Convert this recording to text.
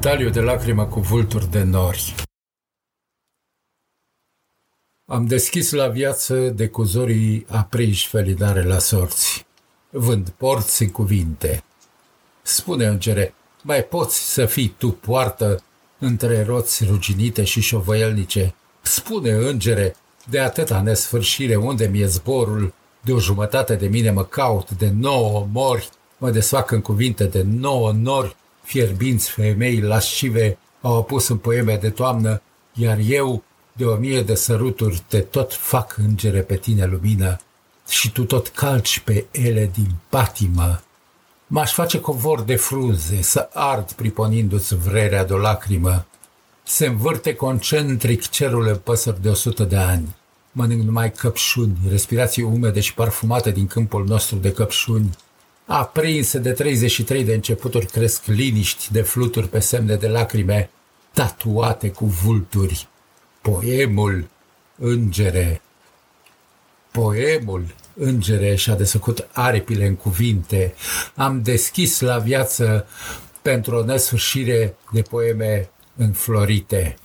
Taliu de lacrimă cu vulturi de nori. Am deschis la viață de cuzorii aprinși felidare la sorți. Vând porți în cuvinte. Spune, îngere, mai poți să fii tu poartă între roți ruginite și șovăielnice? Spune, îngere, de atâta nesfârșire unde mi-e zborul, de o jumătate de mine mă caut, de nouă mori, mă desfac în cuvinte de nouă nori, fierbinți femei lascive au apus în poeme de toamnă, iar eu, de o mie de săruturi, te tot fac îngere pe tine lumină și tu tot calci pe ele din patimă. M-aș face covor de frunze, să ard priponindu-ți vrerea de o lacrimă. Se învârte concentric cerul în păsări de o sută de ani. Mănânc numai căpșuni, respirații umede și parfumate din câmpul nostru de căpșuni, Aprinse de 33 de începuturi cresc liniști de fluturi pe semne de lacrime, tatuate cu vulturi. Poemul, îngere. Poemul, îngere, și-a desfăcut aripile în cuvinte. Am deschis la viață pentru o nesfârșire de poeme înflorite.